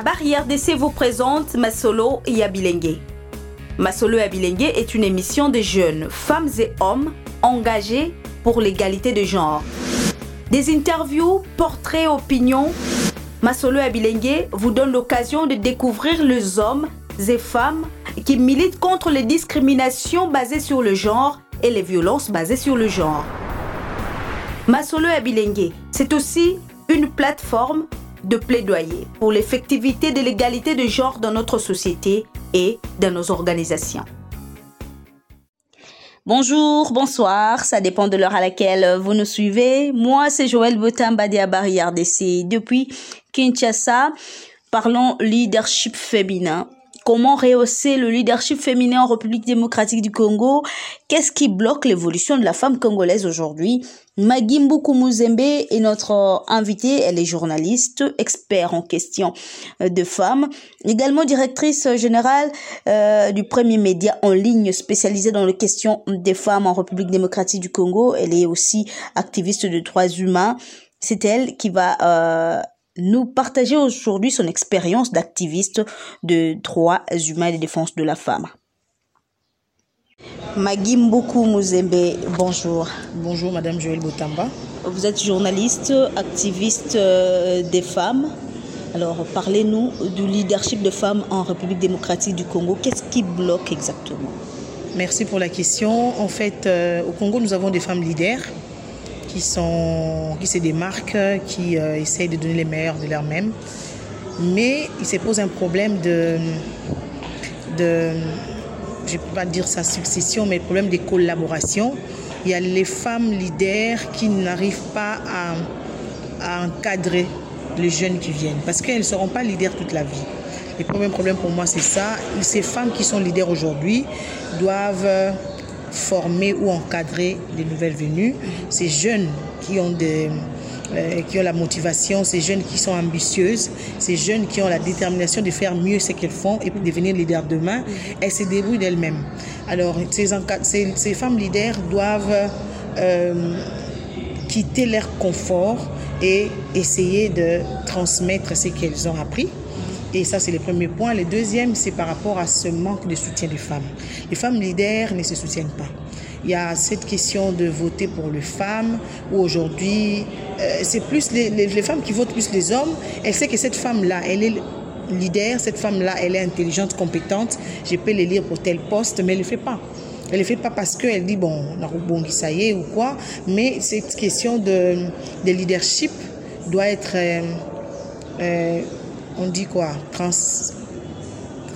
Barrière d'essai vous présente Masolo Yabilengue. Masolo Yabilengue est une émission de jeunes, femmes et hommes engagés pour l'égalité de genre. Des interviews, portraits, opinions. Masolo Yabilengue vous donne l'occasion de découvrir les hommes et femmes qui militent contre les discriminations basées sur le genre et les violences basées sur le genre. Masolo Yabilengue, c'est aussi une plateforme de plaidoyer pour l'effectivité de l'égalité de genre dans notre société et dans nos organisations. Bonjour, bonsoir, ça dépend de l'heure à laquelle vous nous suivez. Moi, c'est Joël Botamba de Barrière DC. Depuis Kinshasa, parlons leadership féminin Comment rehausser le leadership féminin en République démocratique du Congo Qu'est-ce qui bloque l'évolution de la femme congolaise aujourd'hui? Magimbu Kumuzembe est notre invitée. Elle est journaliste, expert en questions de femmes, également directrice générale euh, du premier média en ligne spécialisé dans les questions des femmes en République démocratique du Congo. Elle est aussi activiste de droits humains. C'est elle qui va euh, nous partager aujourd'hui son expérience d'activiste de droits humains et de défense de la femme. Magimbuku Muzembe, bonjour. Bonjour Madame Joël Botamba. Vous êtes journaliste, activiste euh, des femmes. Alors parlez-nous du leadership de femmes en République démocratique du Congo. Qu'est-ce qui bloque exactement? Merci pour la question. En fait, euh, au Congo, nous avons des femmes leaders qui, sont, qui se démarquent, qui euh, essayent de donner les meilleurs de leur-même. Mais il se pose un problème de, de je ne peux pas dire sa succession, mais le problème des collaborations. Il y a les femmes leaders qui n'arrivent pas à, à, encadrer les jeunes qui viennent parce qu'elles ne seront pas leaders toute la vie. Le premier problème pour moi, c'est ça. Ces femmes qui sont leaders aujourd'hui doivent former ou encadrer les nouvelles venues, ces jeunes qui ont, euh, qui ont la motivation, ces jeunes qui sont ambitieuses, ces jeunes qui ont la détermination de faire mieux ce qu'elles font et pour devenir leaders demain, elles se débrouillent d'elles-mêmes. Alors, ces, ces, ces, femmes leaders doivent euh, quitter leur confort et essayer de transmettre ce qu'elles ont appris et ça, c'est le premier point. Le deuxième, c'est par rapport à ce manque de soutien des femmes. Les femmes leaders ne se soutiennent pas. Il y a cette question de voter pour les femmes, où aujourd'hui, euh, c'est plus les, femmes qui votent plus les hommes. Elle sait que cette femme-là, elle est leader, cette femme-là, elle est intelligente, compétente. Je peux les pour tel poste, mais elle ne le fait pas. Elle ne le fait pas parce qu'elle dit, bon, bon, ça y est ou quoi, mais cette question de, de leadership doit être... Euh, euh, on dit quoi? Trans,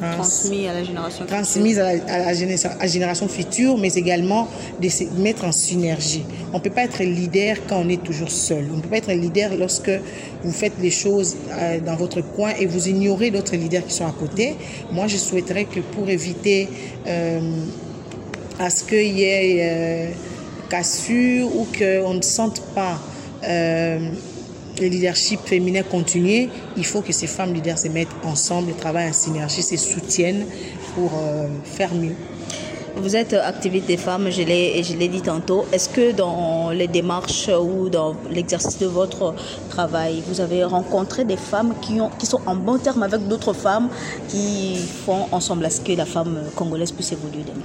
trans, transmis à la génération transmise à la, à, la génération, à la, génération, future, mais également de se mettre en synergie. On ne peut pas être leader quand on est toujours seul. On ne peut pas être leader lorsque vous faites les choses euh, dans votre coin et vous ignorez d'autres leaders qui sont à côté. Moi, je souhaiterais que pour éviter euh, à ce qu'il y ait euh, cassure ou qu'on ne sente pas le leadership féminin continue, il faut que ces femmes leaders se mettent ensemble, travaillent en synergie, se soutiennent pour euh, faire mieux. Vous êtes activiste des femmes, je l'ai, je l'ai dit tantôt. Est-ce que dans les démarches ou dans l'exercice de votre travail, vous avez rencontré des femmes qui, ont, qui sont en bon terme avec d'autres femmes qui font ensemble à ce que la femme congolaise puisse évoluer demain?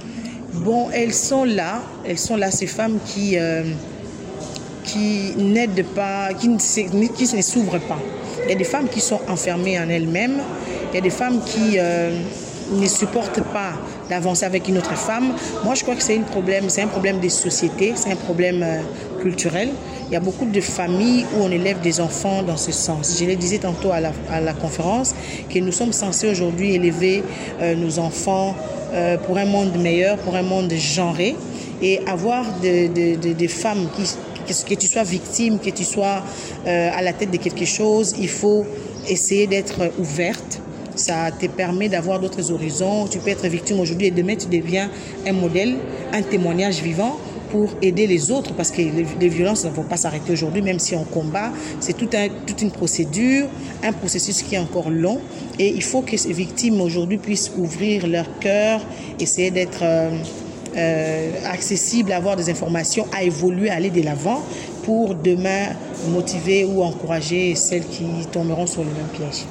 Bon, elles sont là. Elles sont là, ces femmes qui... Euh, qui n'aident pas, qui ne, qui ne s'ouvrent pas. Il y a des femmes qui sont enfermées en elles-mêmes. Il y a des femmes qui euh, ne supportent pas d'avancer avec une autre femme. Moi, je crois que c'est un problème, c'est un problème des sociétés, c'est un problème euh, culturel. Il y a beaucoup de familles où on élève des enfants dans ce sens. Je le disais tantôt à la, à la conférence que nous sommes censés aujourd'hui élever euh, nos enfants pour un monde meilleur, pour un monde genré et avoir des de, de, de femmes qui que, tu sois victime, que tu sois euh, à la tête de quelque chose, il faut essayer d'être ouverte. Ça te permet d'avoir d'autres horizons. Tu peux être victime aujourd'hui et demain tu deviens un modèle, un témoignage vivant pour aider les autres parce que les, violences ne vont pas s'arrêter aujourd'hui, même si on combat. C'est toute une procédure, un processus qui est encore long. Et il faut que ces victimes aujourd'hui puissent ouvrir leur cœur, essayer d'être. Euh, euh, accessible, avoir des informations, à évoluer, à aller de l'avant pour demain motiver ou encourager celles qui tomberont sur le même piège.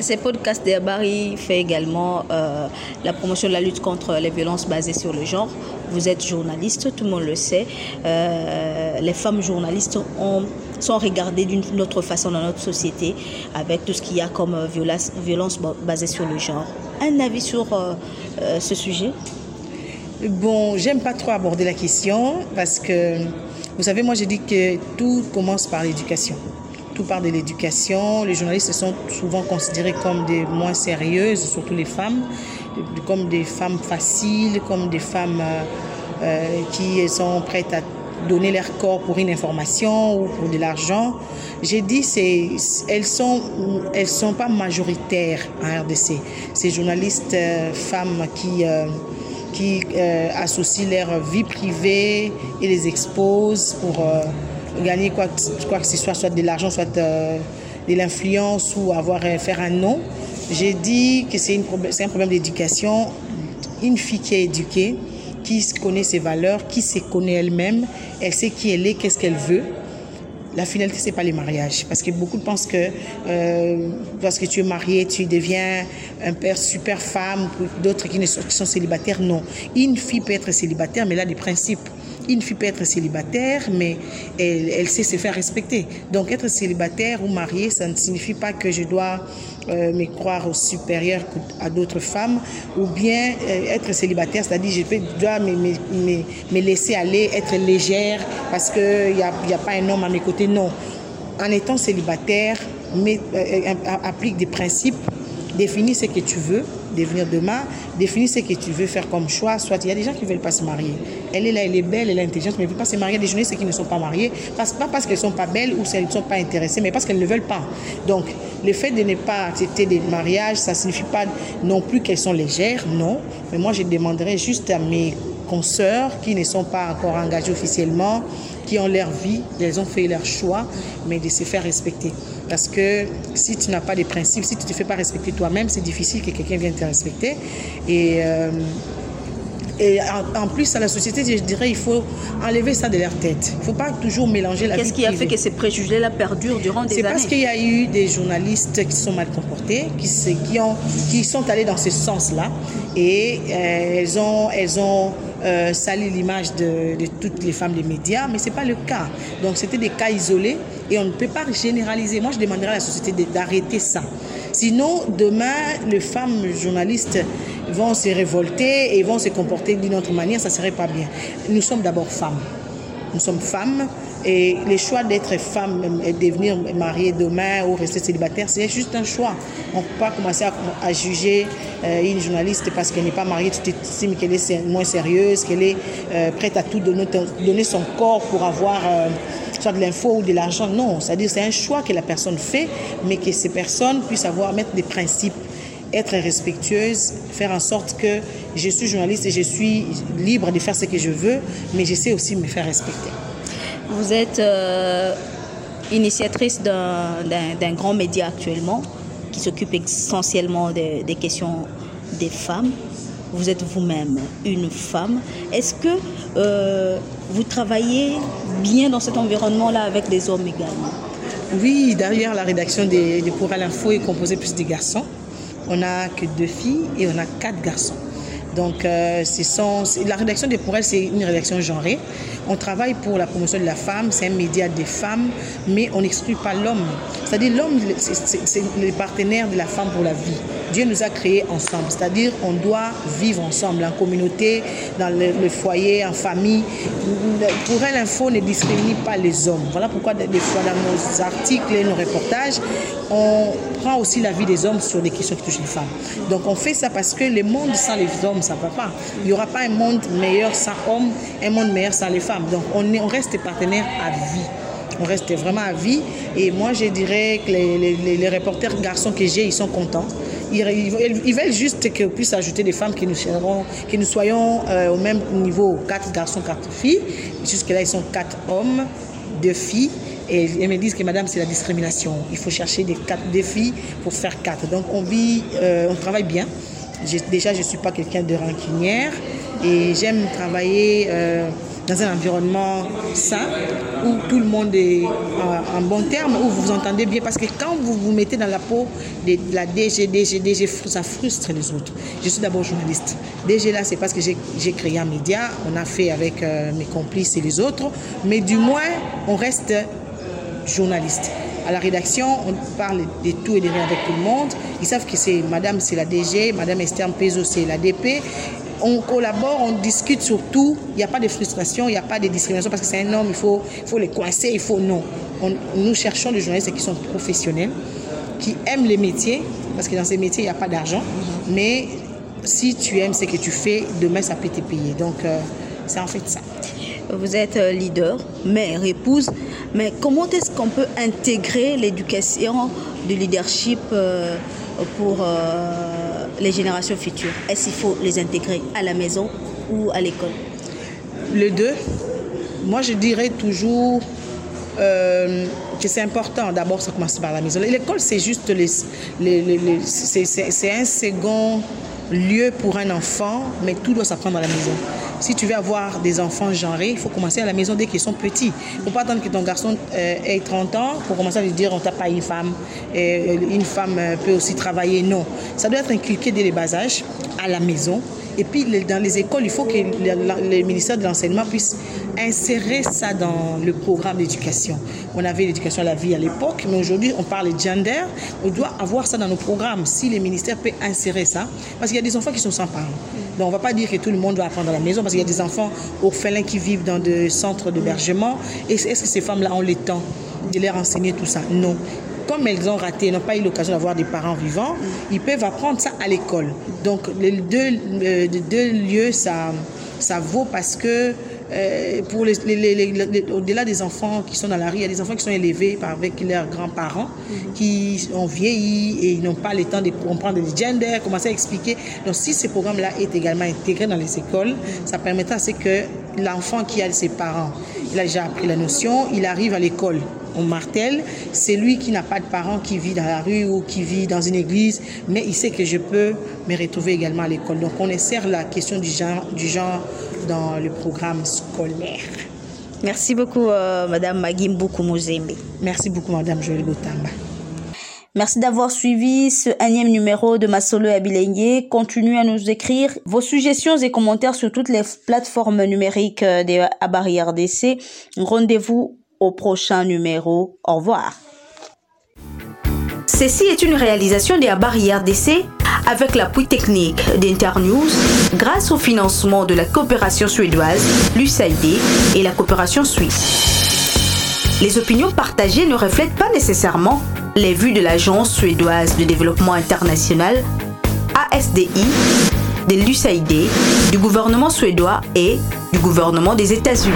Ce podcast d'Herbari fait également euh, la promotion de la lutte contre les violences basées sur le genre. Vous êtes journaliste, tout le monde le sait. Euh, les femmes journalistes ont, sont regardées d'une autre façon dans notre société avec tout ce qu'il y a comme euh, violence, violence basée sur le genre. Un avis sur ce sujet? Bon, j'aime pas trop aborder la question parce que, vous savez, moi j'ai dit que tout commence par l'éducation tout part de l'éducation. Les journalistes sont souvent considérés comme des moins sérieuses, surtout les femmes, comme des femmes faciles, comme des femmes euh, euh, qui sont prêtes à donner leur corps pour une information ou pour de l'argent. J'ai dit, c'est, elles sont, elles sont pas majoritaires en RDC. Ces journalistes euh, femmes qui qui associent leur vie privée et les exposent pour gagner quoi, quoi que ce soit, soit de l'argent, soit euh, de l'influence ou avoir euh, faire un nom. J'ai dit que c'est un problème d'éducation. Une fille qui est éduquée, qui connaît ses valeurs, qui se connaît elle-même, elle sait qui elle est, qu'est-ce qu'elle veut. La finalité, c'est pas les mariages. Parce que beaucoup pensent que euh, parce que tu es marié, tu deviens un père super femme, d'autres qui, qui sont célibataires. Non. Une fille peut être célibataire, mais elle a des principes une fille peut être célibataire, mais elle, sait se faire respecter. Donc être célibataire ou marié, ça ne signifie pas que je dois euh, me croire supérieure à d'autres femmes, ou bien euh, être célibataire, c'est-à-dire je dois me, laisser aller, être légère, parce qu'il n'y a, a pas un homme à mes côtés. Non. En étant célibataire, mais, euh, applique des principes, définis ce que tu veux, devenir demain, définis ce que tu veux faire comme choix. Soit il y a des gens qui ne veulent pas se marier. Elle est là, elle est belle, elle est intelligente, mais elle ne veut pas se marier. Des jeunes qui ne sont pas mariées, pas parce qu'elles ne sont pas belles ou qu'elles ne sont pas intéressées, mais parce qu'elles ne veulent pas. Donc, le fait de ne pas accepter des mariages, ça ne signifie pas non plus qu'elles sont légères, non. Mais moi, je demanderais juste à mes consoeurs qui ne sont pas encore engagées officiellement, qui ont leur vie, elles ont fait leur choix, mais de se faire respecter. Parce que si tu n'as pas de principes, si tu ne te fais pas respecter toi-même, c'est difficile que quelqu'un vienne te respecter. Et, euh, et en, plus, à la société, je dirais, il faut enlever ça de leur tête. Il ne faut pas toujours mélanger la Qu'est-ce qui a fait que ces préjugés-là perdurent durant des années C'est parce qu'il y a eu des journalistes qui sont mal comportés, qui, qui, ont, qui sont allés dans ce sens-là. Et euh, elles ont... Elles ont euh, l'image de, toutes les femmes des médias, mais ce n'est pas le cas. Donc c'était des cas isolés et on ne peut pas généraliser. Moi, je demanderais à la société d'arrêter ça. Sinon, demain, les femmes journalistes vont se révolter et vont se comporter d'une autre manière, ça ne serait pas bien. Nous sommes d'abord femmes. Nous sommes femmes et le choix d'être femme et devenir mariée demain ou rester célibataire, c'est juste un choix. On ne peut pas commencer à, juger euh, une journaliste parce qu'elle n'est pas mariée, tu estimes qu'elle est moins sérieuse, qu'elle est euh, prête à tout donner, donner son corps pour avoir euh, soit de l'info ou de l'argent. Non, c'est-à-dire c'est un choix que la personne fait, mais que ces personnes puissent avoir, mettre des principes être respectueuse, faire en sorte que je suis journaliste et je suis libre de faire ce que je veux, mais je sais aussi me faire respecter. Vous êtes euh, initiatrice d'un grand média actuellement qui s'occupe essentiellement des, questions des femmes. Vous êtes vous-même une femme. Est-ce que euh, vous travaillez bien dans cet environnement-là avec des hommes également? Oui, d'ailleurs, la rédaction des, des Pour l'info est composée plus des garçons. On n'a que deux filles et on a quatre garçons. Donc, euh, la rédaction des Pour elle, c'est une rédaction genrée. On travaille pour la promotion de la femme, c'est un média des femmes, mais on n'exclut pas l'homme. C'est-à-dire l'homme, c'est le partenaire de la femme pour la vie. Dieu nous a créés ensemble, c'est-à-dire on doit vivre ensemble, en communauté, dans le, foyer, en famille. Pour elle, l'info ne discrimine pas les hommes. Voilà pourquoi des fois dans nos articles et nos reportages, on prend aussi la vie des hommes sur des questions qui touchent les femmes. Donc on fait ça parce que le monde sans les hommes, ça ne va pas. Il n'y aura pas un monde meilleur sans hommes, un monde meilleur sans les femmes. Donc on, est, on reste partenaires à vie. On reste vraiment à vie. Et moi, je dirais que les, reporters garçons que j'ai, ils sont contents. Ils, veulent juste qu'on puisse ajouter des femmes qui nous, seront, que nous soyons euh, au même niveau, quatre garçons, quatre filles. Jusque-là, ils sont quatre hommes, deux filles. Et ils me disent que madame, c'est la discrimination. Il faut chercher des, quatre, filles pour faire quatre. Donc on vit, euh, on travaille bien. Déjà, je ne suis pas quelqu'un de rancunière et j'aime travailler euh, dans un environnement sain, où tout le monde est en, bon terme, où vous vous entendez bien. Parce que quand vous vous mettez dans la peau de la DG, DG, DG, ça frustre les autres. Je suis d'abord journaliste. DG là, c'est parce que j'ai créé un média, on a fait avec euh, mes complices et les autres, mais du moins, on reste journaliste. À la rédaction, on parle de tout et de rien avec tout le monde. Ils savent que c'est Madame, c'est la DG, Madame Esther Pezo, c'est la DP on collabore, on discute sur tout. Il n'y a pas de frustration, il n'y a pas de discrimination parce que c'est un homme, il faut, il faut les coincer, il faut non. nous cherchons des journalistes qui sont professionnels, qui aiment les métiers, parce que dans ces métiers, il n'y a pas d'argent. Mais si tu aimes ce que tu fais, demain, ça peut te payer. Donc, euh, c'est en fait ça. Vous êtes euh, leader, mère, épouse, mais comment est-ce qu'on peut intégrer l'éducation du leadership euh, pour les générations futures? Est-ce qu'il faut les intégrer à la maison ou à l'école? Les deux. Moi, je dirais toujours euh, que c'est important. D'abord, ça commence par la maison. L'école, c'est juste les, c'est un second lieu pour un enfant, mais tout doit s'apprendre à la maison. Si tu veux avoir des enfants genrés, il faut commencer à la maison dès qu'ils sont petits. Il ne faut pas attendre que ton garçon euh, ait 30 ans pour commencer à lui dire on t'a pas une femme, euh, une femme euh, peut aussi travailler. Non, ça doit être inculqué dès les bas âges, à la maison. Et puis dans les écoles, il faut que le ministère de l'enseignement puisse insérer ça dans le programme d'éducation. On avait l'éducation à la vie à l'époque, mais aujourd'hui on parle de gender. On doit avoir ça dans nos programmes. Si les ministères peuvent insérer ça, parce qu'il y a des enfants qui sont sans parents. Donc on ne va pas dire que tout le monde doit apprendre à la maison, parce qu'il y a des enfants orphelins qui vivent dans des centres d'hébergement. Est-ce que ces femmes-là ont le temps de leur enseigner tout ça? Non comme elles ont raté, n'ont pas eu l'occasion d'avoir des parents vivants, ils peuvent apprendre ça à l'école. Donc les deux, les deux lieux, ça, ça vaut parce que euh, pour les, au-delà des enfants qui sont dans la rue, il y a des enfants qui sont élevés par, avec leurs grands-parents mhm. qui ont vieilli et ils n'ont pas le temps de comprendre les genders, commencer à expliquer. Donc si ce programme-là est également intégré dans les écoles, ça permettra à ce que l'enfant qui a ses parents, il a déjà appris la notion, il arrive à l'école on martèle, c'est lui qui n'a pas de parents, qui vit dans la rue ou qui vit dans une église, mais il sait que je peux me retrouver également à l'école. Donc on insère la question du genre, du genre dans le programme scolaire. Merci beaucoup, euh, Madame Magim Mozembe. Merci beaucoup, Madame Joël Botamba. Merci d'avoir suivi ce énième numéro de Masolo Abilengue. Continuez à nous écrire vos suggestions et commentaires sur toutes les plateformes numériques de Abari RDC. Rendez-vous au prochain numéro. Au revoir. Ceci est une réalisation de la barrière d'essai avec l'appui technique d'Internews grâce au financement de la coopération suédoise, l'USAID et la coopération suisse. Les opinions partagées ne reflètent pas nécessairement les vues de l'Agence suédoise de développement international, ASDI, de l'USAID, du gouvernement suédois et du gouvernement des États-Unis.